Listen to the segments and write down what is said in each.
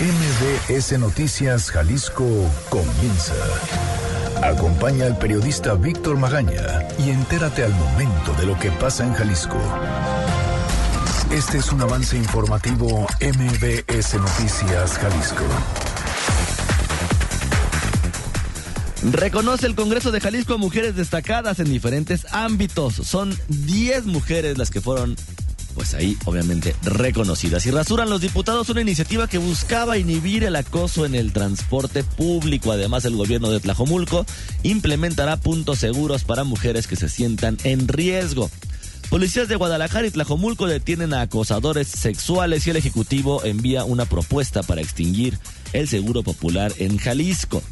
MBS Noticias Jalisco comienza. Acompaña al periodista Víctor Magaña y entérate al momento de lo que pasa en Jalisco. Este es un avance informativo MBS Noticias Jalisco. Reconoce el Congreso de Jalisco a mujeres destacadas en diferentes ámbitos. Son 10 mujeres las que fueron pues ahí obviamente reconocidas. Y rasuran los diputados una iniciativa que buscaba inhibir el acoso en el transporte público. Además, el gobierno de Tlajomulco implementará puntos seguros para mujeres que se sientan en riesgo. Policías de Guadalajara y Tlajomulco detienen a acosadores sexuales y el Ejecutivo envía una propuesta para extinguir el Seguro Popular en Jalisco.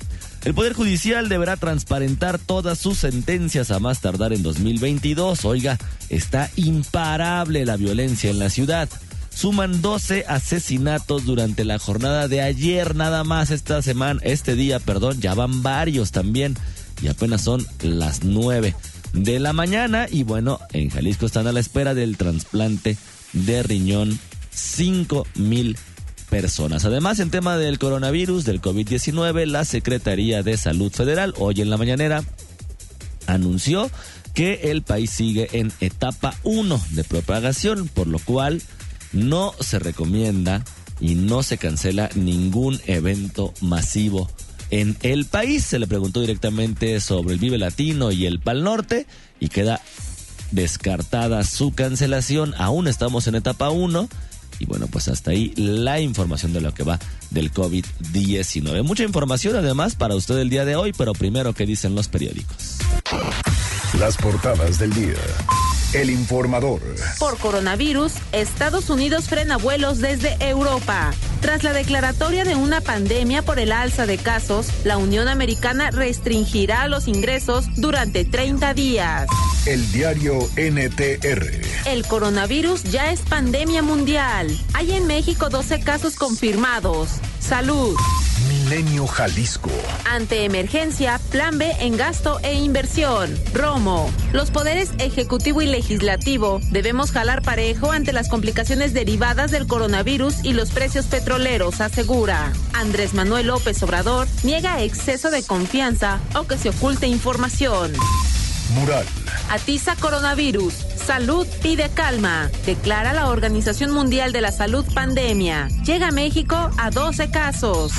El Poder Judicial deberá transparentar todas sus sentencias a más tardar en 2022. Oiga, está imparable la violencia en la ciudad. Suman 12 asesinatos durante la jornada de ayer, nada más esta semana, este día, perdón, ya van varios también. Y apenas son las 9 de la mañana. Y bueno, en Jalisco están a la espera del trasplante de riñón 5 mil Además, en tema del coronavirus, del COVID-19, la Secretaría de Salud Federal hoy en la mañanera anunció que el país sigue en etapa 1 de propagación, por lo cual no se recomienda y no se cancela ningún evento masivo en el país. Se le preguntó directamente sobre el Vive Latino y el Pal Norte y queda descartada su cancelación. Aún estamos en etapa 1 y bueno, pues hasta ahí la información de lo que va del COVID-19. Mucha información además para usted el día de hoy, pero primero, ¿qué dicen los periódicos? Las portadas del día. El informador. Por coronavirus, Estados Unidos frena vuelos desde Europa. Tras la declaratoria de una pandemia por el alza de casos, la Unión Americana restringirá los ingresos durante 30 días. El diario NTR. El coronavirus ya es pandemia mundial. Hay en México 12 casos confirmados. Salud. Milenio Jalisco. Ante emergencia, plan B en gasto e inversión. Romo. Los poderes ejecutivo y legislativo debemos jalar parejo ante las complicaciones derivadas del coronavirus y los precios petroleros, asegura. Andrés Manuel López Obrador niega exceso de confianza o que se oculte información. Mural. Atiza coronavirus. Salud pide calma. Declara la Organización Mundial de la Salud pandemia. Llega a México a 12 casos.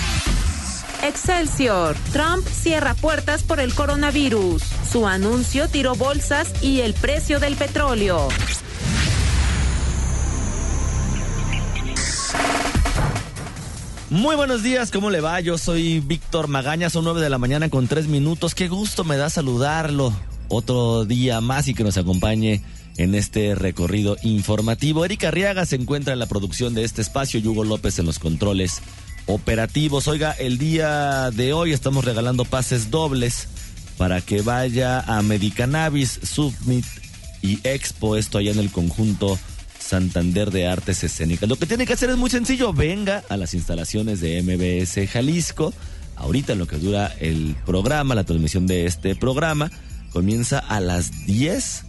Excelsior. Trump cierra puertas por el coronavirus. Su anuncio tiró bolsas y el precio del petróleo. Muy buenos días, ¿cómo le va? Yo soy Víctor Magaña, son nueve de la mañana con tres minutos. Qué gusto me da saludarlo otro día más y que nos acompañe en este recorrido informativo. Erika Arriaga se encuentra en la producción de este espacio y Hugo López en los controles operativos. Oiga, el día de hoy estamos regalando pases dobles para que vaya a Medicanabis, Submit y Expo, esto allá en el conjunto Santander de Artes Escénicas. Lo que tiene que hacer es muy sencillo, venga a las instalaciones de MBS Jalisco. Ahorita en lo que dura el programa, la transmisión de este programa, comienza a las 10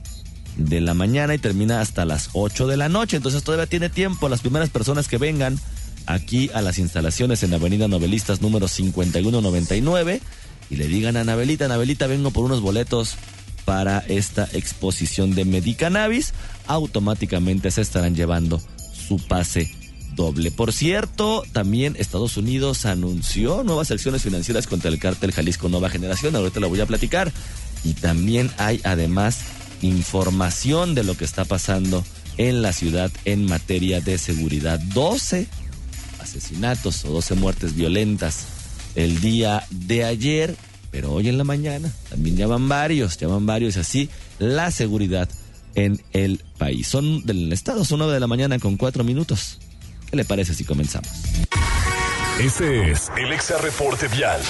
de la mañana y termina hasta las 8 de la noche. Entonces todavía tiene tiempo las primeras personas que vengan aquí a las instalaciones en Avenida Novelistas número 5199 y le digan a Anabelita, Anabelita, vengo por unos boletos para esta exposición de Medicannabis, automáticamente se estarán llevando su pase doble. Por cierto, también Estados Unidos anunció nuevas acciones financieras contra el cártel Jalisco Nueva Generación, ahorita la voy a platicar. Y también hay además información de lo que está pasando en la ciudad en materia de seguridad. 12 asesinatos o 12 muertes violentas el día de ayer, pero hoy en la mañana también ya van varios, ya van varios, así la seguridad en el país. Son del estado, son 9 de la mañana con 4 minutos. ¿Qué le parece si comenzamos? Este es el Exa Reporte Vial.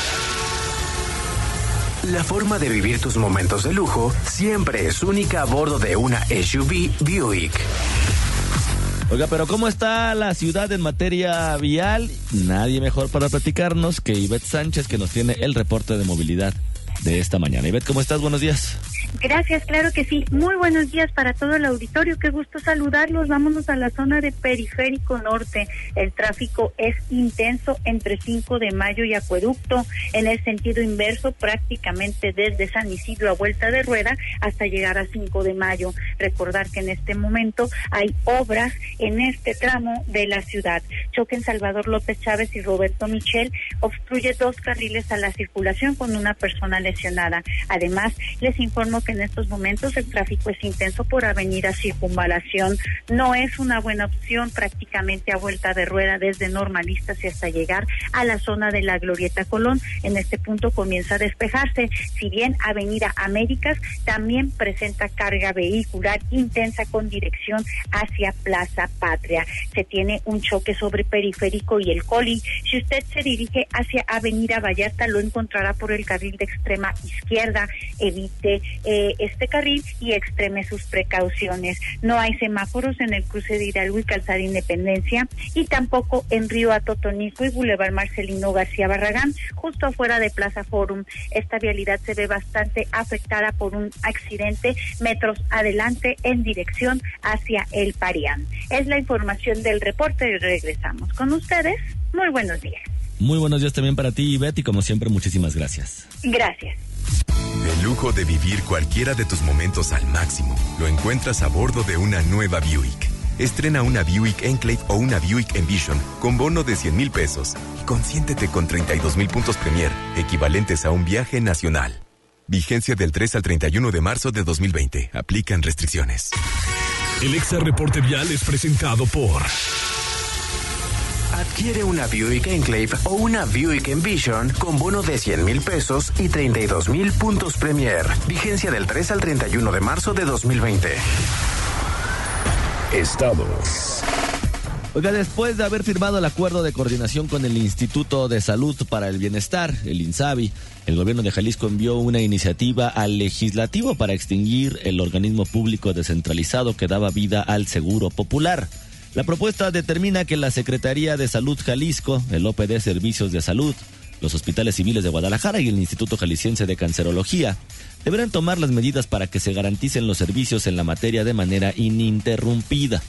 La forma de vivir tus momentos de lujo siempre es única a bordo de una SUV Buick. Oiga, pero ¿cómo está la ciudad en materia vial? Nadie mejor para platicarnos que Ivette Sánchez, que nos tiene el reporte de movilidad de esta mañana. Ivette, ¿cómo estás? Buenos días. Gracias, claro que sí. Muy buenos días para todo el auditorio. Qué gusto saludarlos. Vámonos a la zona de Periférico Norte. El tráfico es intenso entre 5 de mayo y Acueducto. En el sentido inverso, prácticamente desde San Isidro a vuelta de rueda hasta llegar a 5 de mayo. Recordar que en este momento hay obras en este tramo de la ciudad. Choque en Salvador López Chávez y Roberto Michel obstruye dos carriles a la circulación con una persona lesionada. Además, les informo que en estos momentos el tráfico es intenso por Avenida Circunvalación. No es una buena opción prácticamente a vuelta de rueda desde Normalistas y hasta llegar a la zona de la Glorieta Colón. En este punto comienza a despejarse. Si bien Avenida Américas también presenta carga vehicular intensa con dirección hacia Plaza Patria. Se tiene un choque sobre Periférico y el Coli. Si usted se dirige hacia Avenida Vallarta, lo encontrará por el carril de extrema izquierda. Evite eh, este carril y extreme sus precauciones. No hay semáforos en el cruce de Hidalgo y Calzada Independencia y tampoco en Río Atotonico y Boulevard Marcelino García Barragán, justo afuera de Plaza Forum. Esta vialidad se ve bastante afectada por un accidente metros adelante en dirección hacia el Parián. Es la información del reporte y regresamos con ustedes. Muy buenos días. Muy buenos días también para ti, Betty. Como siempre, muchísimas gracias. Gracias. El lujo de vivir cualquiera de tus momentos al máximo lo encuentras a bordo de una nueva Buick. Estrena una Buick Enclave o una Buick Envision con bono de 100 mil pesos y consiéntete con 32 mil puntos Premier, equivalentes a un viaje nacional. Vigencia del 3 al 31 de marzo de 2020. Aplican restricciones. El Exa Reporte Vial es presentado por. Adquiere una Buick Enclave o una Buick Envision con bono de 100 mil pesos y 32 mil puntos Premier. Vigencia del 3 al 31 de marzo de 2020. Estados. Oiga, después de haber firmado el acuerdo de coordinación con el Instituto de Salud para el Bienestar, el INSABI, el gobierno de Jalisco envió una iniciativa al legislativo para extinguir el organismo público descentralizado que daba vida al Seguro Popular. La propuesta determina que la Secretaría de Salud Jalisco, el OPD Servicios de Salud, los hospitales civiles de Guadalajara y el Instituto Jalisciense de Cancerología deberán tomar las medidas para que se garanticen los servicios en la materia de manera ininterrumpida.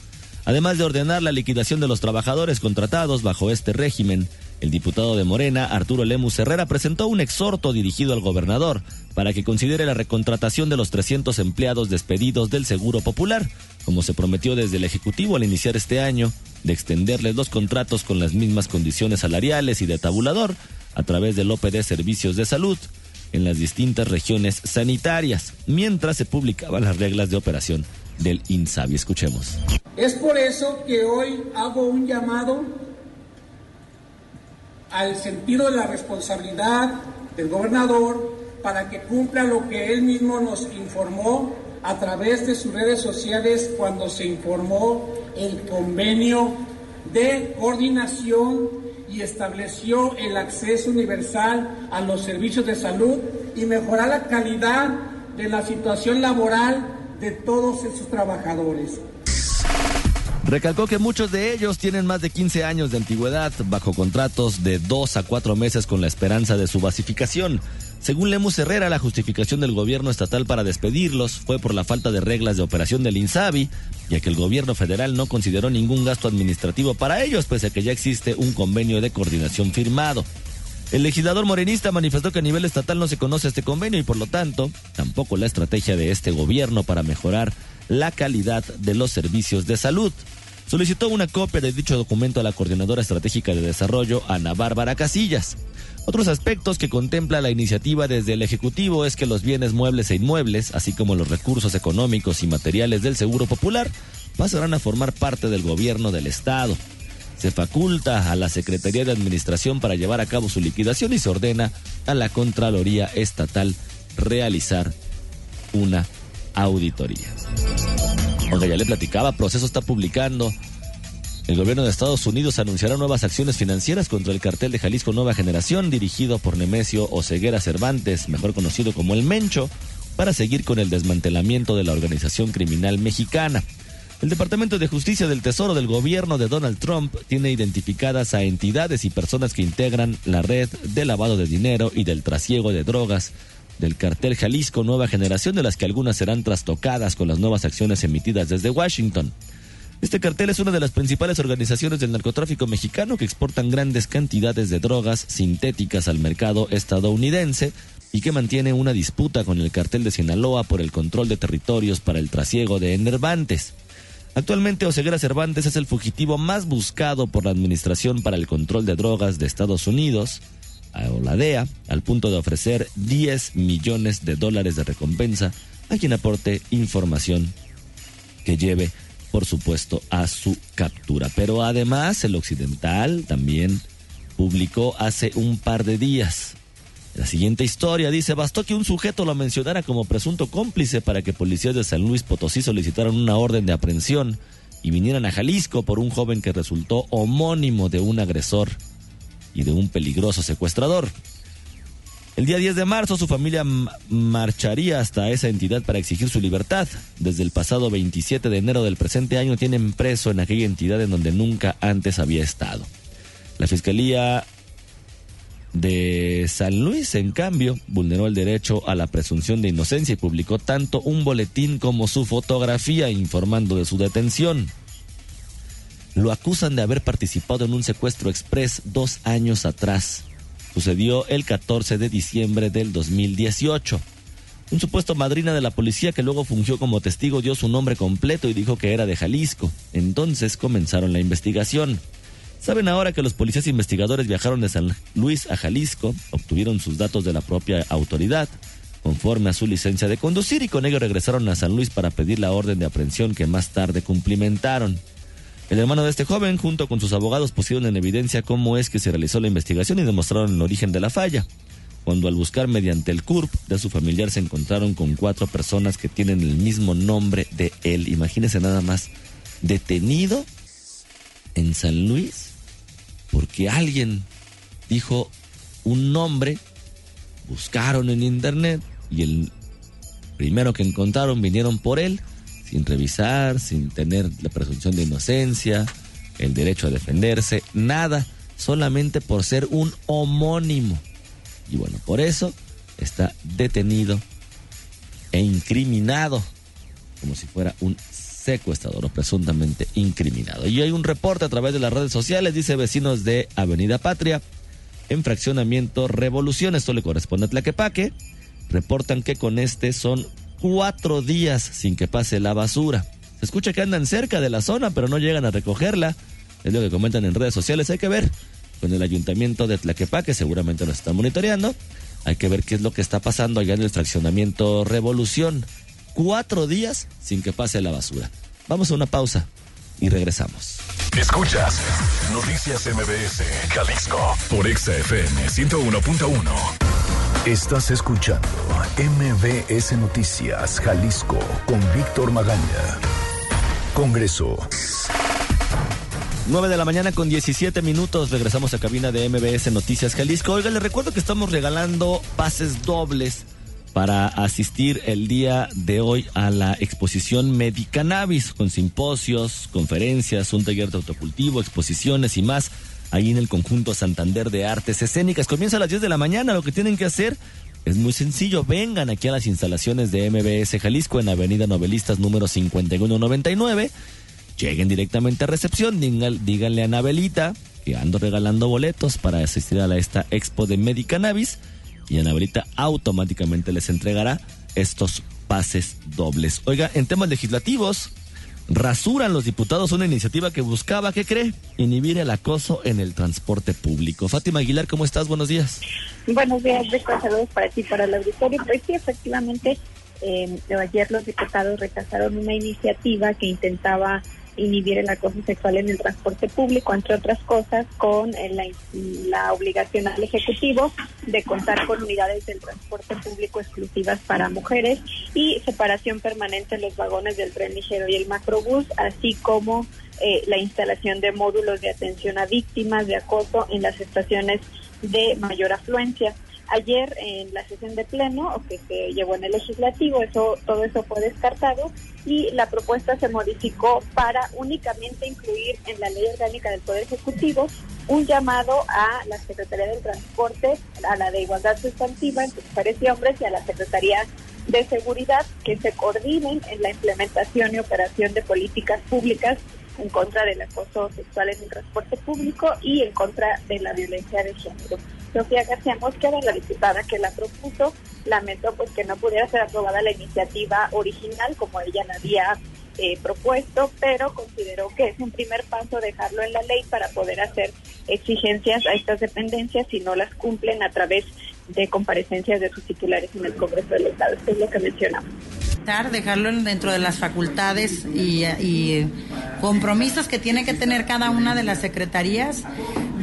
Además de ordenar la liquidación de los trabajadores contratados bajo este régimen, el diputado de Morena, Arturo Lemus Herrera, presentó un exhorto dirigido al gobernador para que considere la recontratación de los 300 empleados despedidos del Seguro Popular, como se prometió desde el Ejecutivo al iniciar este año, de extenderles los contratos con las mismas condiciones salariales y de tabulador a través del OPD Servicios de Salud en las distintas regiones sanitarias, mientras se publicaban las reglas de operación del INSABI. Escuchemos. Es por eso que hoy hago un llamado al sentido de la responsabilidad del gobernador para que cumpla lo que él mismo nos informó a través de sus redes sociales cuando se informó el convenio de coordinación y estableció el acceso universal a los servicios de salud y mejorar la calidad de la situación laboral de todos esos trabajadores. Recalcó que muchos de ellos tienen más de 15 años de antigüedad bajo contratos de 2 a 4 meses con la esperanza de su basificación. Según Lemus Herrera, la justificación del gobierno estatal para despedirlos fue por la falta de reglas de operación del INSABI, ya que el gobierno federal no consideró ningún gasto administrativo para ellos, pese a que ya existe un convenio de coordinación firmado. El legislador morenista manifestó que a nivel estatal no se conoce este convenio y por lo tanto tampoco la estrategia de este gobierno para mejorar la calidad de los servicios de salud. Solicitó una copia de dicho documento a la Coordinadora Estratégica de Desarrollo, Ana Bárbara Casillas. Otros aspectos que contempla la iniciativa desde el Ejecutivo es que los bienes muebles e inmuebles, así como los recursos económicos y materiales del Seguro Popular, pasarán a formar parte del gobierno del Estado. Se faculta a la Secretaría de Administración para llevar a cabo su liquidación y se ordena a la Contraloría Estatal realizar una auditoría. Aunque ya le platicaba, Proceso está publicando. El gobierno de Estados Unidos anunciará nuevas acciones financieras contra el cartel de Jalisco Nueva Generación, dirigido por Nemesio Oceguera Cervantes, mejor conocido como el Mencho, para seguir con el desmantelamiento de la organización criminal mexicana. El Departamento de Justicia del Tesoro del gobierno de Donald Trump tiene identificadas a entidades y personas que integran la red de lavado de dinero y del trasiego de drogas del cartel Jalisco Nueva Generación, de las que algunas serán trastocadas con las nuevas acciones emitidas desde Washington. Este cartel es una de las principales organizaciones del narcotráfico mexicano que exportan grandes cantidades de drogas sintéticas al mercado estadounidense y que mantiene una disputa con el cartel de Sinaloa por el control de territorios para el trasiego de enervantes. Actualmente Oseguera Cervantes es el fugitivo más buscado por la Administración para el Control de Drogas de Estados Unidos, o la DEA, al punto de ofrecer 10 millones de dólares de recompensa a quien aporte información que lleve, por supuesto, a su captura. Pero además el Occidental también publicó hace un par de días la siguiente historia dice, bastó que un sujeto lo mencionara como presunto cómplice para que policías de San Luis Potosí solicitaran una orden de aprehensión y vinieran a Jalisco por un joven que resultó homónimo de un agresor y de un peligroso secuestrador. El día 10 de marzo su familia marcharía hasta esa entidad para exigir su libertad. Desde el pasado 27 de enero del presente año tienen preso en aquella entidad en donde nunca antes había estado. La Fiscalía de San Luis, en cambio, vulneró el derecho a la presunción de inocencia y publicó tanto un boletín como su fotografía informando de su detención. Lo acusan de haber participado en un secuestro express dos años atrás. Sucedió el 14 de diciembre del 2018. Un supuesto madrina de la policía que luego fungió como testigo dio su nombre completo y dijo que era de Jalisco. Entonces comenzaron la investigación. Saben ahora que los policías investigadores viajaron de San Luis a Jalisco, obtuvieron sus datos de la propia autoridad, conforme a su licencia de conducir, y con ello regresaron a San Luis para pedir la orden de aprehensión que más tarde cumplimentaron. El hermano de este joven, junto con sus abogados, pusieron en evidencia cómo es que se realizó la investigación y demostraron el origen de la falla. Cuando al buscar mediante el CURP de su familiar se encontraron con cuatro personas que tienen el mismo nombre de él. Imagínense nada más, detenido en San Luis porque alguien dijo un nombre, buscaron en internet y el primero que encontraron vinieron por él, sin revisar, sin tener la presunción de inocencia, el derecho a defenderse, nada, solamente por ser un homónimo. Y bueno, por eso está detenido e incriminado, como si fuera un secuestrador o presuntamente incriminado. Y hay un reporte a través de las redes sociales, dice vecinos de Avenida Patria, en fraccionamiento Revolución, esto le corresponde a Tlaquepaque, reportan que con este son cuatro días sin que pase la basura. Se escucha que andan cerca de la zona, pero no llegan a recogerla. Es lo que comentan en redes sociales. Hay que ver con el ayuntamiento de Tlaquepaque, seguramente lo están monitoreando. Hay que ver qué es lo que está pasando allá en el fraccionamiento Revolución cuatro días sin que pase la basura. Vamos a una pausa y regresamos. Escuchas Noticias MBS, Jalisco, por XFM 101.1. Estás escuchando MBS Noticias, Jalisco, con Víctor Magaña. Congreso. 9 de la mañana con 17 minutos. Regresamos a cabina de MBS Noticias Jalisco. Oiga, le recuerdo que estamos regalando pases dobles para asistir el día de hoy a la exposición Medicannabis con simposios, conferencias, un taller de autocultivo, exposiciones y más ahí en el conjunto Santander de Artes Escénicas. Comienza a las 10 de la mañana, lo que tienen que hacer es muy sencillo, vengan aquí a las instalaciones de MBS Jalisco en Avenida Novelistas número 5199, lleguen directamente a recepción, díganle a Anabelita que ando regalando boletos para asistir a esta expo de Medicannabis y Anabelita automáticamente les entregará estos pases dobles. Oiga, en temas legislativos, rasuran los diputados una iniciativa que buscaba, ¿qué cree? Inhibir el acoso en el transporte público. Fátima Aguilar, ¿cómo estás? Buenos días. Buenos días, Beto. Saludos para ti, para el auditorio. Pues sí, efectivamente, eh, ayer los diputados rechazaron una iniciativa que intentaba inhibir el acoso sexual en el transporte público, entre otras cosas, con eh, la, la, obligación al Ejecutivo de contar con unidades del transporte público exclusivas para mujeres y separación permanente en los vagones del tren ligero y el macrobús, así como eh, la instalación de módulos de atención a víctimas de acoso en las estaciones de mayor afluencia. Ayer en la sesión de pleno o que se llevó en el legislativo, eso todo eso fue descartado y la propuesta se modificó para únicamente incluir en la ley orgánica del Poder Ejecutivo un llamado a la Secretaría del Transporte, a la de Igualdad Sustantiva entre mujeres y hombres y a la Secretaría de Seguridad que se coordinen en la implementación y operación de políticas públicas en contra del acoso sexual en el transporte público y en contra de la violencia de género. Sofía García Mosquera, la diputada que la propuso, lamentó pues que no pudiera ser aprobada la iniciativa original como ella la había eh, propuesto, pero consideró que es un primer paso dejarlo en la ley para poder hacer exigencias a estas dependencias si no las cumplen a través de comparecencias de sus titulares en el Congreso del Estado. Esto es lo que mencionamos. Dejarlo dentro de las facultades y, y compromisos que tiene que tener cada una de las secretarías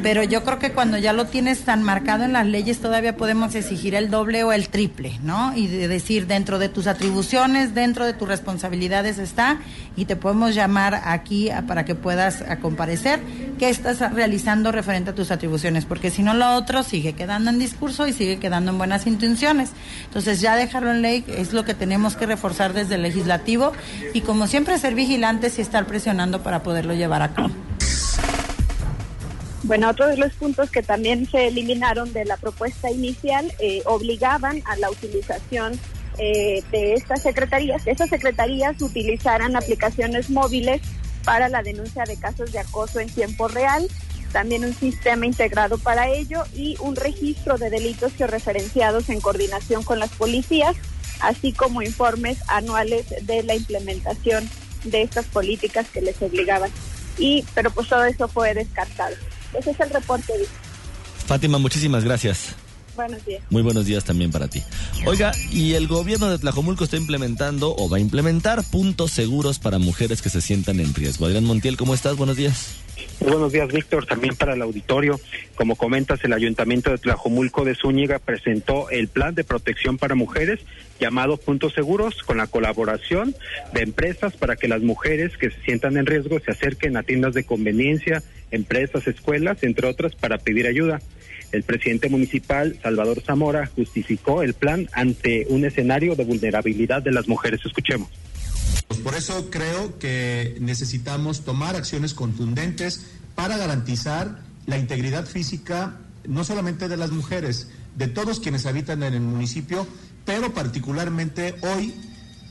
pero yo creo que cuando ya lo tienes tan marcado en las leyes todavía podemos exigir el doble o el triple, ¿no? Y de decir, dentro de tus atribuciones, dentro de tus responsabilidades está, y te podemos llamar aquí para que puedas comparecer, qué estás realizando referente a tus atribuciones, porque si no lo otro sigue quedando en discurso y sigue quedando en buenas intenciones. Entonces ya dejarlo en ley es lo que tenemos que reforzar desde el legislativo y como siempre ser vigilantes y estar presionando para poderlo llevar a cabo. Bueno, otro de los puntos que también se eliminaron de la propuesta inicial eh, obligaban a la utilización eh, de estas secretarías, que esas secretarías utilizaran aplicaciones móviles para la denuncia de casos de acoso en tiempo real, también un sistema integrado para ello y un registro de delitos georreferenciados en coordinación con las policías, así como informes anuales de la implementación de estas políticas que les obligaban. Y, pero pues todo eso fue descartado. Ese es el reporte. Fátima, muchísimas gracias. Buenos días. Muy buenos días también para ti. Oiga, y el gobierno de Tlajomulco está implementando o va a implementar puntos seguros para mujeres que se sientan en riesgo. Adrián Montiel, ¿cómo estás? Buenos días. buenos días, Víctor. También para el auditorio. Como comentas, el Ayuntamiento de Tlajomulco de Zúñiga presentó el plan de protección para mujeres llamado Puntos Seguros con la colaboración de empresas para que las mujeres que se sientan en riesgo se acerquen a tiendas de conveniencia, empresas, escuelas, entre otras, para pedir ayuda. El presidente municipal, Salvador Zamora, justificó el plan ante un escenario de vulnerabilidad de las mujeres. Escuchemos. Por eso creo que necesitamos tomar acciones contundentes para garantizar la integridad física no solamente de las mujeres, de todos quienes habitan en el municipio, pero particularmente hoy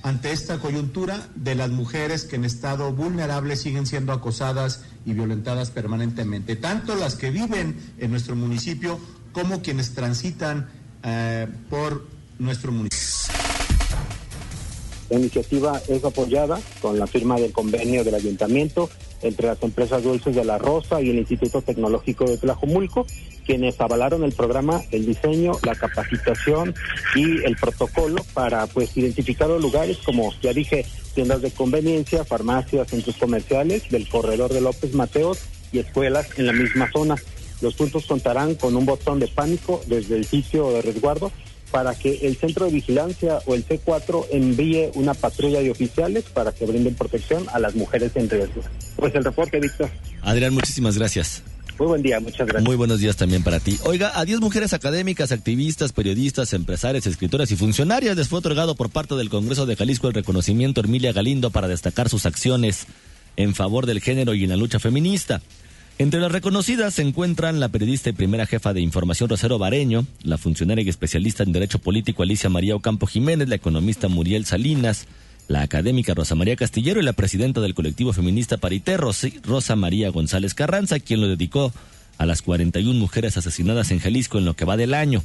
ante esta coyuntura de las mujeres que en estado vulnerable siguen siendo acosadas y violentadas permanentemente, tanto las que viven en nuestro municipio como quienes transitan eh, por nuestro municipio. La iniciativa es apoyada con la firma del convenio del ayuntamiento entre las empresas Dulces de la Rosa y el Instituto Tecnológico de Tlajomulco, quienes avalaron el programa, el diseño, la capacitación y el protocolo para pues identificar los lugares como ya dije, tiendas de conveniencia, farmacias, centros comerciales del corredor de López Mateos y escuelas en la misma zona. Los puntos contarán con un botón de pánico desde el sitio de resguardo para que el centro de vigilancia o el C4 envíe una patrulla de oficiales para que brinden protección a las mujeres en riesgo. Pues el reporte, Víctor. Adrián, muchísimas gracias. Muy buen día, muchas gracias. Muy buenos días también para ti. Oiga, a 10 mujeres académicas, activistas, periodistas, empresarias, escritoras y funcionarias les fue otorgado por parte del Congreso de Jalisco el reconocimiento Emilia Galindo para destacar sus acciones en favor del género y en la lucha feminista. Entre las reconocidas se encuentran la periodista y primera jefa de información Rosero Bareño, la funcionaria y especialista en Derecho Político Alicia María Ocampo Jiménez, la economista Muriel Salinas, la académica Rosa María Castillero y la presidenta del colectivo feminista Parité, Rosa María González Carranza, quien lo dedicó a las 41 mujeres asesinadas en Jalisco en lo que va del año.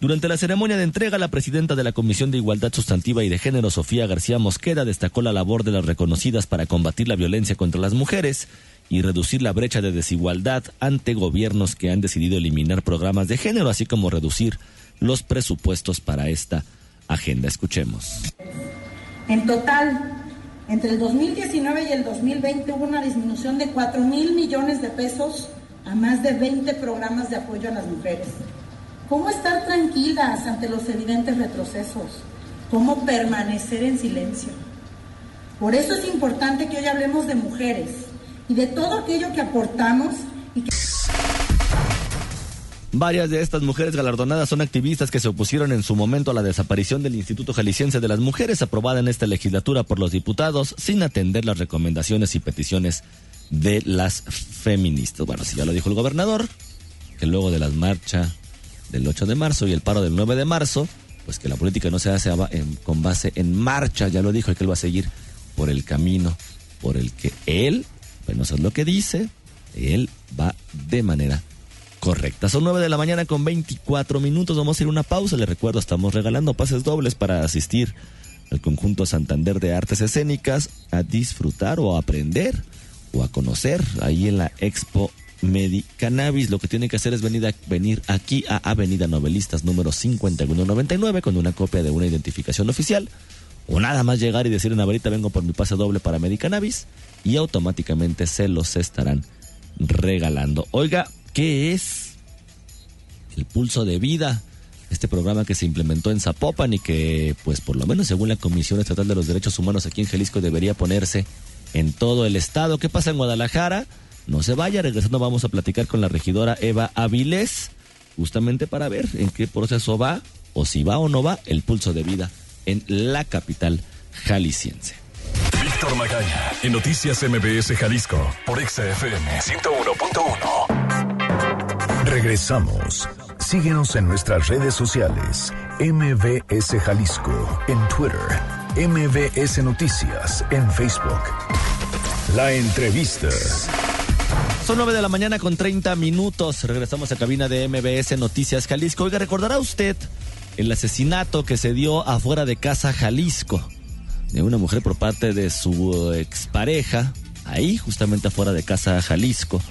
Durante la ceremonia de entrega, la presidenta de la Comisión de Igualdad Sustantiva y de Género, Sofía García Mosqueda, destacó la labor de las reconocidas para combatir la violencia contra las mujeres y reducir la brecha de desigualdad ante gobiernos que han decidido eliminar programas de género, así como reducir los presupuestos para esta agenda. Escuchemos. En total, entre el 2019 y el 2020 hubo una disminución de 4 mil millones de pesos a más de 20 programas de apoyo a las mujeres. ¿Cómo estar tranquilas ante los evidentes retrocesos? ¿Cómo permanecer en silencio? Por eso es importante que hoy hablemos de mujeres, y de todo aquello que aportamos y que... Varias de estas mujeres galardonadas son activistas que se opusieron en su momento a la desaparición del Instituto Jalisciense de las Mujeres aprobada en esta legislatura por los diputados sin atender las recomendaciones y peticiones de las feministas. Bueno, si ya lo dijo el gobernador, que luego de las marchas del 8 de marzo y el paro del 9 de marzo, pues que la política no se hace con base en marcha, ya lo dijo, y que él va a seguir por el camino por el que él, bueno, eso es lo que dice, él va de manera correcta. Son 9 de la mañana con 24 minutos. Vamos a ir a una pausa. Les recuerdo, estamos regalando pases dobles para asistir al conjunto Santander de Artes Escénicas a disfrutar o a aprender o a conocer ahí en la Expo Medicannabis. Lo que tiene que hacer es venir, a, venir aquí a Avenida Novelistas número 5199 con una copia de una identificación oficial. O nada más llegar y decir una varita vengo por mi pase doble para Medicannabis y automáticamente se los estarán regalando. Oiga, ¿Qué es el pulso de vida? Este programa que se implementó en Zapopan y que, pues por lo menos según la Comisión Estatal de los Derechos Humanos aquí en Jalisco debería ponerse en todo el estado. ¿Qué pasa en Guadalajara? No se vaya, regresando vamos a platicar con la regidora Eva Avilés, justamente para ver en qué proceso va, o si va o no va, el pulso de vida en la capital jalisciense. Víctor Magaña, en Noticias MBS Jalisco, por XFM 101.1. Regresamos. Síguenos en nuestras redes sociales. MBS Jalisco en Twitter. MBS Noticias en Facebook. La entrevista. Son 9 de la mañana con 30 minutos. Regresamos a cabina de MBS Noticias Jalisco. Oiga, ¿recordará usted el asesinato que se dio afuera de casa Jalisco? De una mujer por parte de su expareja, ahí justamente afuera de casa Jalisco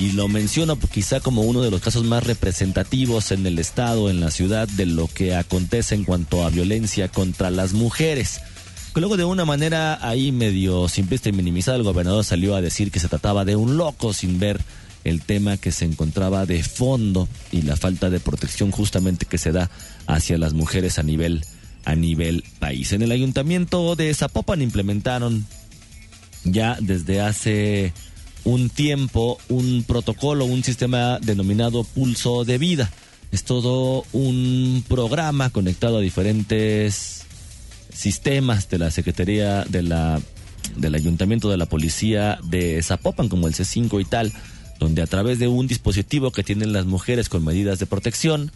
y lo menciono quizá como uno de los casos más representativos en el estado, en la ciudad, de lo que acontece en cuanto a violencia contra las mujeres. luego de una manera ahí medio simplista y minimizada, el gobernador salió a decir que se trataba de un loco sin ver el tema que se encontraba de fondo y la falta de protección justamente que se da hacia las mujeres a nivel a nivel país. En el ayuntamiento de Zapopan implementaron ya desde hace un tiempo, un protocolo, un sistema denominado pulso de vida. Es todo un programa conectado a diferentes sistemas de la Secretaría de la del Ayuntamiento de la Policía de Zapopan, como el C5 y tal, donde a través de un dispositivo que tienen las mujeres con medidas de protección,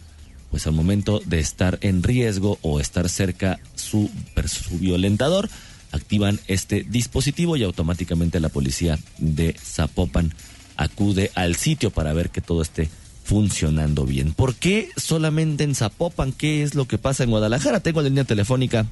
pues al momento de estar en riesgo o estar cerca su, su violentador, activan este dispositivo y automáticamente la policía de Zapopan acude al sitio para ver que todo esté funcionando bien. ¿Por qué solamente en Zapopan? ¿Qué es lo que pasa en Guadalajara? Tengo la línea telefónica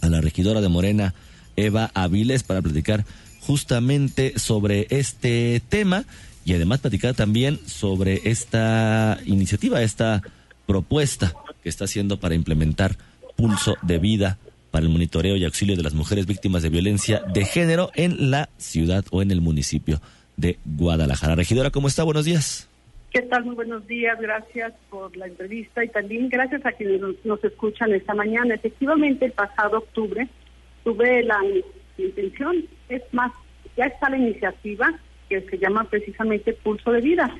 a la regidora de Morena, Eva Aviles, para platicar justamente sobre este tema y además platicar también sobre esta iniciativa, esta propuesta que está haciendo para implementar pulso de vida para el monitoreo y auxilio de las mujeres víctimas de violencia de género en la ciudad o en el municipio de Guadalajara. Regidora, ¿cómo está? Buenos días. ¿Qué tal? Muy buenos días. Gracias por la entrevista y también gracias a quienes nos, escuchan esta mañana. Efectivamente, el pasado octubre tuve la intención, es más, ya está la iniciativa que se llama precisamente Pulso de Vida.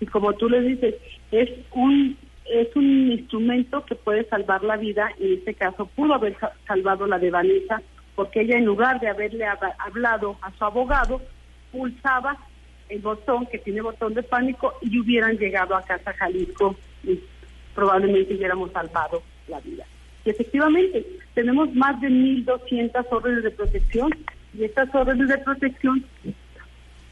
Y como tú le dices, es un es un instrumento que puede salvar la vida, en este caso pudo haber salvado la de Vanessa, porque ella en lugar de haberle hablado a su abogado, pulsaba el botón que tiene botón de pánico y hubieran llegado a casa Jalisco y probablemente hubiéramos salvado la vida. Y efectivamente, tenemos más de 1.200 órdenes de protección y estas órdenes de protección,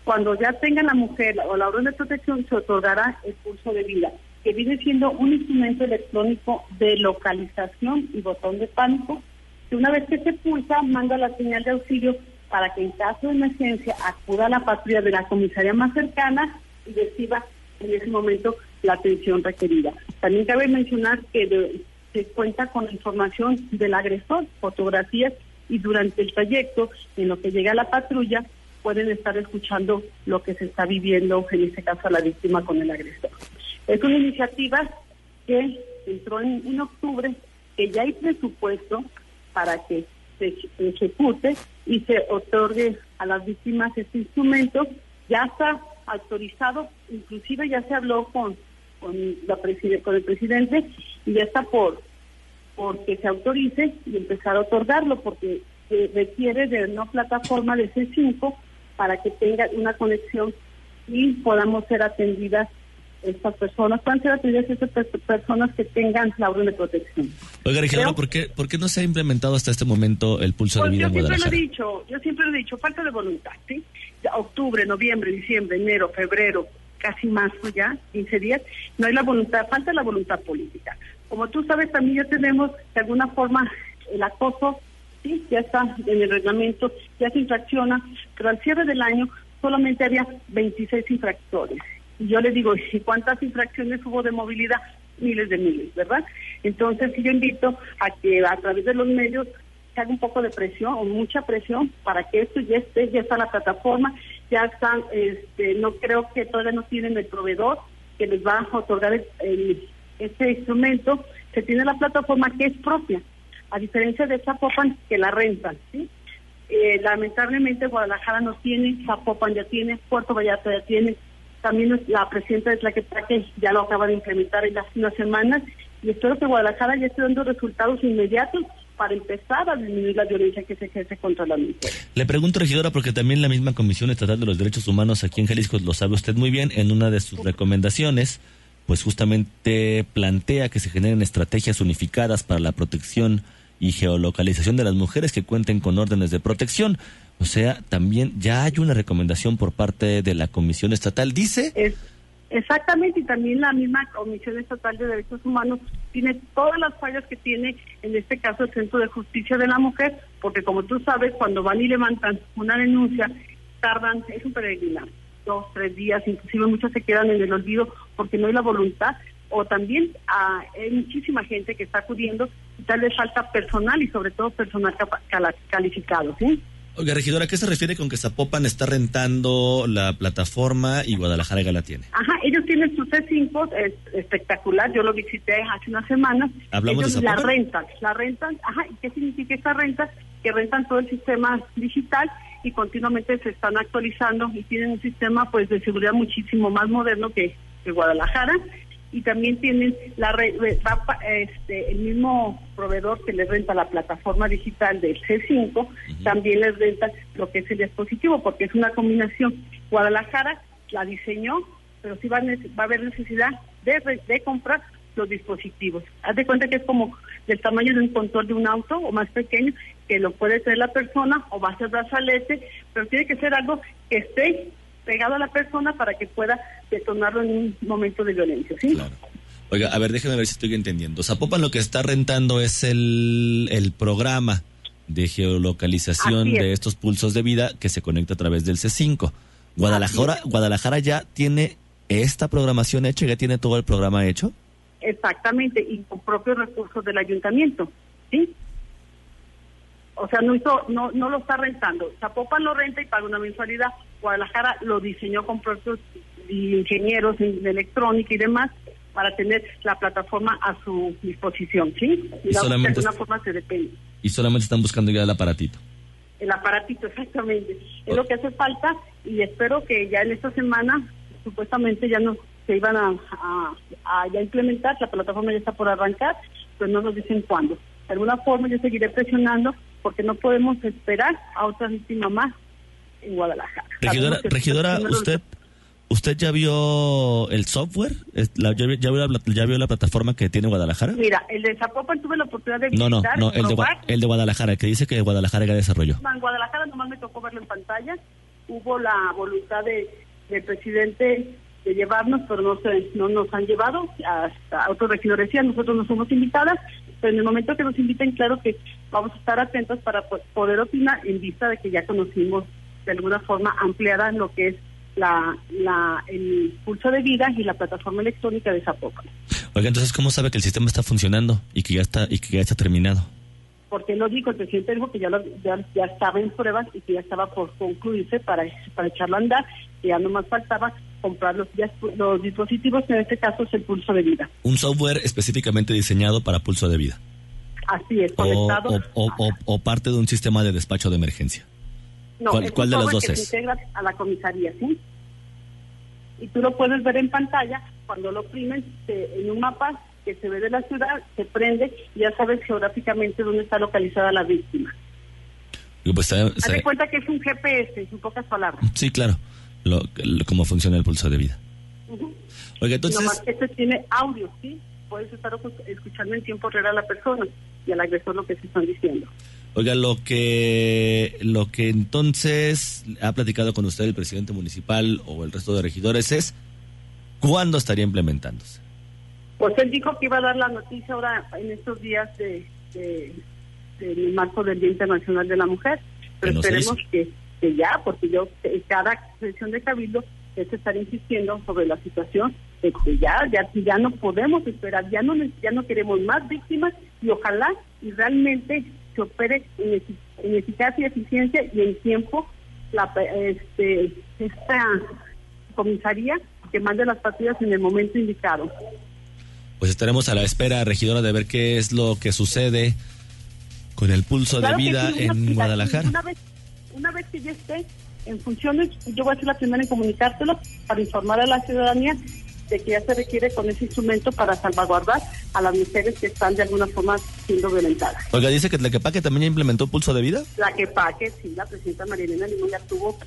cuando ya tenga la mujer o la orden de protección, se otorgará el pulso de vida que viene siendo un instrumento electrónico de localización y botón de pánico, que una vez que se pulsa, manda la señal de auxilio para que en caso de emergencia acuda a la patrulla de la comisaría más cercana y reciba en ese momento la atención requerida. También cabe mencionar que se cuenta con información del agresor, fotografías y durante el trayecto en lo que llega la patrulla pueden estar escuchando lo que se está viviendo, en este caso a la víctima con el agresor. Es una iniciativa que entró en, octubre, que ya hay presupuesto para que se ejecute y se otorgue a las víctimas este instrumento. Ya está autorizado, inclusive ya se habló con con, la con el presidente y ya está por porque se autorice y empezar a otorgarlo, porque requiere de una plataforma de C5 para que tenga una conexión y podamos ser atendidas estas personas, puedan ser atendidas estas personas que tengan la orden de protección. Oiga, regidora, ¿por qué, ¿por qué no se ha implementado hasta este momento el pulso de pues vida yo siempre lo he dicho, yo siempre lo he dicho, falta de voluntad, ¿sí? octubre, noviembre, diciembre, enero, febrero, casi marzo ya, 15 días, no hay la voluntad, falta la voluntad política. Como tú sabes, también ya tenemos de alguna forma el acoso, sí, ya está en el reglamento, ya se infracciona, pero al cierre del año solamente había 26 infractores. Y yo le digo, ¿y cuántas infracciones hubo de movilidad? Miles de miles, ¿verdad? Entonces yo invito a que a través de los medios se haga un poco de presión o mucha presión para que esto ya esté, ya está la plataforma, ya están, este, no creo que todavía no tienen el proveedor que les va a otorgar el este instrumento, se tiene la plataforma que es propia, a diferencia de Zapopan que la rentan, ¿sí? Eh, lamentablemente Guadalajara no tiene, Zapopan ya tiene, Puerto Vallarta ya tiene, también la presidenta de Tlaquepaque ya lo acaba de implementar en las unas semanas y espero que Guadalajara ya esté dando resultados inmediatos para empezar a disminuir la violencia que se ejerce contra la mujer. Le pregunto, regidora, porque también la misma Comisión Estatal de los Derechos Humanos aquí en Jalisco, lo sabe usted muy bien, en una de sus recomendaciones, pues justamente plantea que se generen estrategias unificadas para la protección y geolocalización de las mujeres que cuenten con órdenes de protección. O sea, también ya hay una recomendación por parte de la Comisión Estatal, dice. Es, exactamente, y también la misma Comisión Estatal de Derechos Humanos tiene todas las fallas que tiene, en este caso, el Centro de Justicia de la Mujer, porque como tú sabes, cuando van y levantan una denuncia, tardan, es un peregrinaje dos, tres días, inclusive muchos se quedan en el olvido porque no hay la voluntad o también ah, hay muchísima gente que está acudiendo y tal vez falta personal y sobre todo personal calificado, ¿sí? Oiga, regidora, ¿a qué se refiere con que Zapopan está rentando la plataforma y Guadalajara ya la tiene? Ajá, ellos tienen su C5, es espectacular, yo lo visité hace unas semanas. ¿Hablamos ellos de la rentan, la rentan, ajá, ¿y qué significa esta renta? Que rentan todo el sistema digital y continuamente se están actualizando y tienen un sistema pues de seguridad muchísimo más moderno que, Guadalajara y también tienen la este, el mismo proveedor que les renta la plataforma digital del C5 también les renta lo que es el dispositivo porque es una combinación Guadalajara la diseñó pero sí va, va a haber necesidad de, de comprar los dispositivos. Haz de cuenta que es como del tamaño de un control de un auto o más pequeño, que lo puede tener la persona o va a ser brazalete, pero tiene que ser algo que esté pegado a la persona para que pueda detonarlo en un momento de violencia, ¿sí? Oiga, a ver, déjeme ver si estoy entendiendo. Zapopan lo que está rentando es el, el programa de geolocalización de estos pulsos de vida que se conecta a través del C5. Guadalajara, Guadalajara ya tiene esta programación hecha, ya tiene todo el programa hecho. Exactamente, y con propios recursos del ayuntamiento, ¿sí? O sea, no hizo, no, no lo está rentando. Zapopan lo renta y paga una mensualidad. Guadalajara lo diseñó con propios ingenieros de electrónica y demás para tener la plataforma a su disposición, ¿sí? Y, solamente, de alguna forma se depende. Y solamente están buscando ya el aparatito. El aparatito, exactamente. Es lo que hace falta y espero que ya en esta semana supuestamente ya no se iban a, ya implementar, la plataforma ya está por arrancar, pero no nos dicen cuándo. De alguna forma yo seguiré presionando porque no podemos esperar a otra víctima más en Guadalajara. Regidora, regidora usted usted ya vio el software, ya, vio la, ya, vio la, plataforma que tiene Guadalajara. Mira, el de Zapopan tuve la oportunidad de visitar. No, no, no, el de, el de Guadalajara, que dice que Guadalajara ya desarrolló. En Guadalajara nomás me tocó verlo en pantalla. Hubo la voluntad de, del presidente de llevarnos, pero no, se, no nos han llevado. Hasta otros regidores decían, nosotros no somos invitadas, pero en el momento que nos inviten, claro que vamos a estar atentos para poder opinar en vista de que ya conocimos de alguna forma ampliada lo que es la, la, el pulso de vida y la plataforma electrónica de Zapopan. Oiga, entonces, ¿cómo sabe que el sistema está funcionando y que ya está, y que ya está terminado? Porque lo dijo, el presidente dijo que ya, lo, ya, ya, estaba en pruebas y que ya estaba por concluirse para, para echarlo a andar, y ya nomás faltaba comprar los, los dispositivos, que en este caso es el pulso de vida. Un software específicamente diseñado para pulso de vida. Así es, conectado. O, parte de un sistema de despacho de emergencia. No, ¿Cuál, de los dos es? Se integra a la comisaría, ¿sí? Y tú lo puedes ver en pantalla cuando lo oprimen, en un mapa que se ve de la ciudad, se prende y ya sabes geográficamente dónde está localizada la víctima. Pues, Haz cuenta que es un GPS, en pocas palabras. Sí, claro, lo, cómo funciona el pulso de vida. Oiga, entonces... Nomás que este tiene audio, ¿sí? Puedes estar escuchando en tiempo real a la persona y al agresor lo que se están diciendo. Oiga, lo que, lo que entonces ha platicado con usted el presidente municipal o el resto de regidores es cuándo estaría implementándose. Pues él dijo que iba a dar la noticia ahora en estos días de, del marco del Día Internacional de la Mujer, pero esperemos que, ya, porque yo cada sesión de cabildo es estar insistiendo sobre la situación de que ya, ya, ya no podemos esperar, ya no, ya no queremos más víctimas y ojalá y realmente opere en, eficacia y eficiencia y en tiempo la, este, esta comisaría que mande las partidas en el momento indicado. Pues estaremos a la espera, regidora, de ver qué es lo que sucede con el pulso de vida en Guadalajara. Una vez, una vez que ya esté en funciones, yo voy a ser la primera en comunicártelo para informar a la ciudadanía de que ya se requiere con ese instrumento para salvaguardar a las mujeres que están de alguna forma siendo violentadas. Oiga, dice que la Quepaque también implementó pulso de vida. La Quepaque, sí, la presidenta Marilena Limón ya tuvo,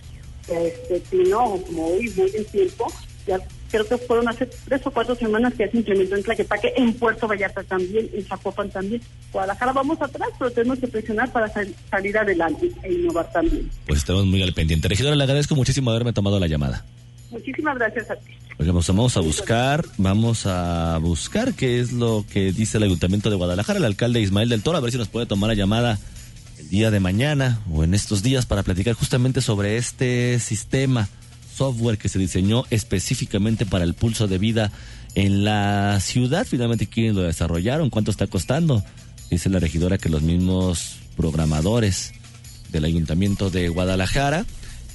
este, no, como hoy, muy en tiempo, ya creo que fueron hace tres o cuatro semanas que ya se implementó en Tlaquepaque, en Puerto Vallarta también, en Zapopan también. Guadalajara vamos atrás, pero tenemos que presionar para salir adelante e innovar también. Pues estamos muy al pendiente. Regidora, le agradezco muchísimo haberme tomado la llamada. Muchísimas gracias a ti. Vamos a buscar, vamos a buscar qué es lo que dice el Ayuntamiento de Guadalajara, el alcalde Ismael del Toro, a ver si nos puede tomar la llamada el día de mañana o en estos días para platicar justamente sobre este sistema software que se diseñó específicamente para el pulso de vida en la ciudad. Finalmente, ¿quiénes lo desarrollaron? ¿Cuánto está costando? Dice la regidora que los mismos programadores del Ayuntamiento de Guadalajara.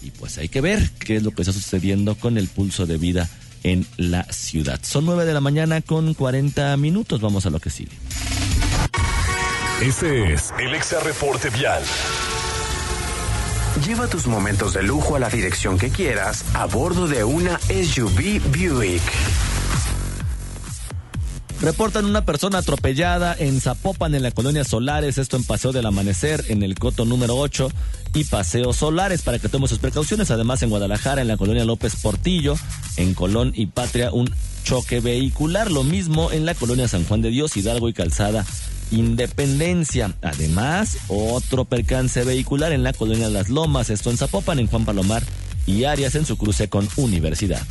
Y pues hay que ver qué es lo que está sucediendo con el pulso de vida en la ciudad. Son nueve de la mañana con 40 minutos. Vamos a lo que sigue. Este es el Exa Reporte Vial. Lleva tus momentos de lujo a la dirección que quieras a bordo de una SUV Buick. Reportan una persona atropellada en Zapopan, en la colonia Solares, esto en Paseo del Amanecer, en el coto número 8 y Paseo Solares, para que tomen sus precauciones. Además, en Guadalajara, en la colonia López Portillo, en Colón y Patria, un choque vehicular. Lo mismo en la colonia San Juan de Dios, Hidalgo y Calzada Independencia. Además, otro percance vehicular en la colonia Las Lomas, esto en Zapopan, en Juan Palomar y Arias en su cruce con Universidad.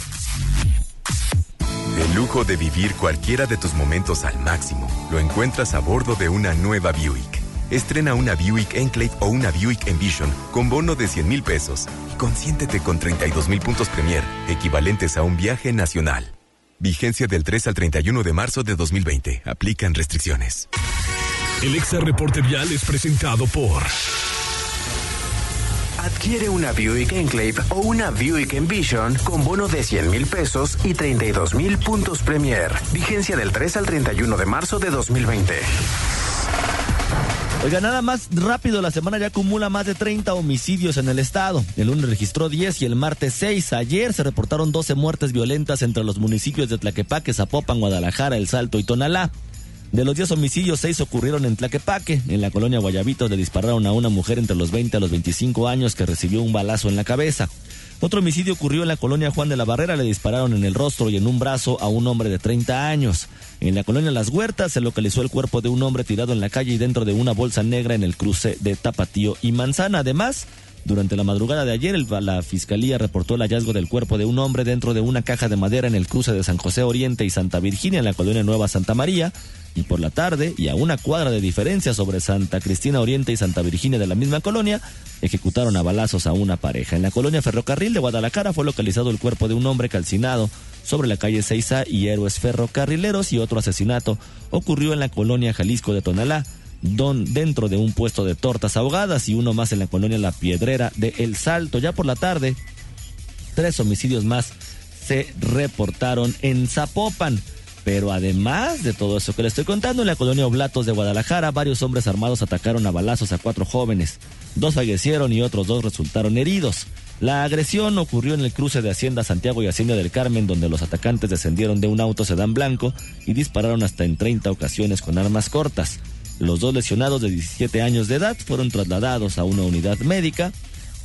El lujo de vivir cualquiera de tus momentos al máximo lo encuentras a bordo de una nueva Buick. Estrena una Buick Enclave o una Buick Envision con bono de 100 mil pesos y consiéntete con 32 mil puntos Premier, equivalentes a un viaje nacional. Vigencia del 3 al 31 de marzo de 2020. Aplican restricciones. El Exa Reporte Vial es presentado por. Adquiere una Buick Enclave o una Buick Envision con bono de 100 mil pesos y 32 mil puntos Premier. Vigencia del 3 al 31 de marzo de 2020. Oiga, nada más rápido, la semana ya acumula más de 30 homicidios en el estado. El lunes registró 10 y el martes 6. Ayer se reportaron 12 muertes violentas entre los municipios de Tlaquepaque, Zapopan, Guadalajara, El Salto y Tonalá. De los 10 homicidios, 6 ocurrieron en Tlaquepaque. En la colonia Guayabito le dispararon a una mujer entre los 20 a los 25 años que recibió un balazo en la cabeza. Otro homicidio ocurrió en la colonia Juan de la Barrera, le dispararon en el rostro y en un brazo a un hombre de 30 años. En la colonia Las Huertas se localizó el cuerpo de un hombre tirado en la calle y dentro de una bolsa negra en el cruce de Tapatío y Manzana. Además, durante la madrugada de ayer, la fiscalía reportó el hallazgo del cuerpo de un hombre dentro de una caja de madera en el cruce de San José Oriente y Santa Virginia en la colonia Nueva Santa María y por la tarde, y a una cuadra de diferencia sobre Santa Cristina Oriente y Santa Virginia de la misma colonia, ejecutaron a balazos a una pareja. En la colonia Ferrocarril de Guadalajara fue localizado el cuerpo de un hombre calcinado sobre la calle Seiza y héroes ferrocarrileros y otro asesinato ocurrió en la colonia Jalisco de Tonalá. Don, dentro de un puesto de tortas ahogadas y uno más en la colonia La Piedrera de El Salto. Ya por la tarde, tres homicidios más se reportaron en Zapopan. Pero además de todo eso que le estoy contando, en la colonia Oblatos de Guadalajara, varios hombres armados atacaron a balazos a cuatro jóvenes. Dos fallecieron y otros dos resultaron heridos. La agresión ocurrió en el cruce de Hacienda Santiago y Hacienda del Carmen, donde los atacantes descendieron de un auto sedán blanco y dispararon hasta en 30 ocasiones con armas cortas. Los dos lesionados de 17 años de edad fueron trasladados a una unidad médica.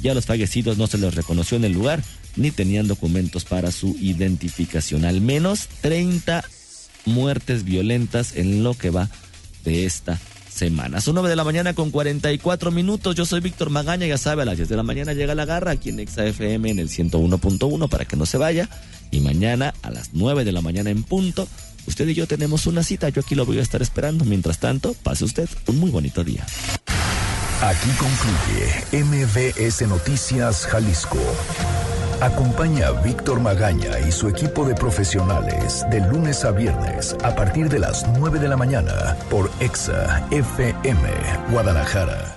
Ya los fallecidos no se les reconoció en el lugar ni tenían documentos para su identificación. Al menos 30 muertes violentas en lo que va de esta semana. Son 9 de la mañana con 44 minutos. Yo soy Víctor Magaña, ya sabe, a las 10 de la mañana llega la garra aquí en FM en el 101.1 para que no se vaya. Y mañana a las 9 de la mañana en punto, usted y yo tenemos una cita. Yo aquí lo voy a estar esperando. Mientras tanto, pase usted un muy bonito día. Aquí concluye MBS Noticias Jalisco. Acompaña a Víctor Magaña y su equipo de profesionales de lunes a viernes a partir de las 9 de la mañana por EXA FM Guadalajara.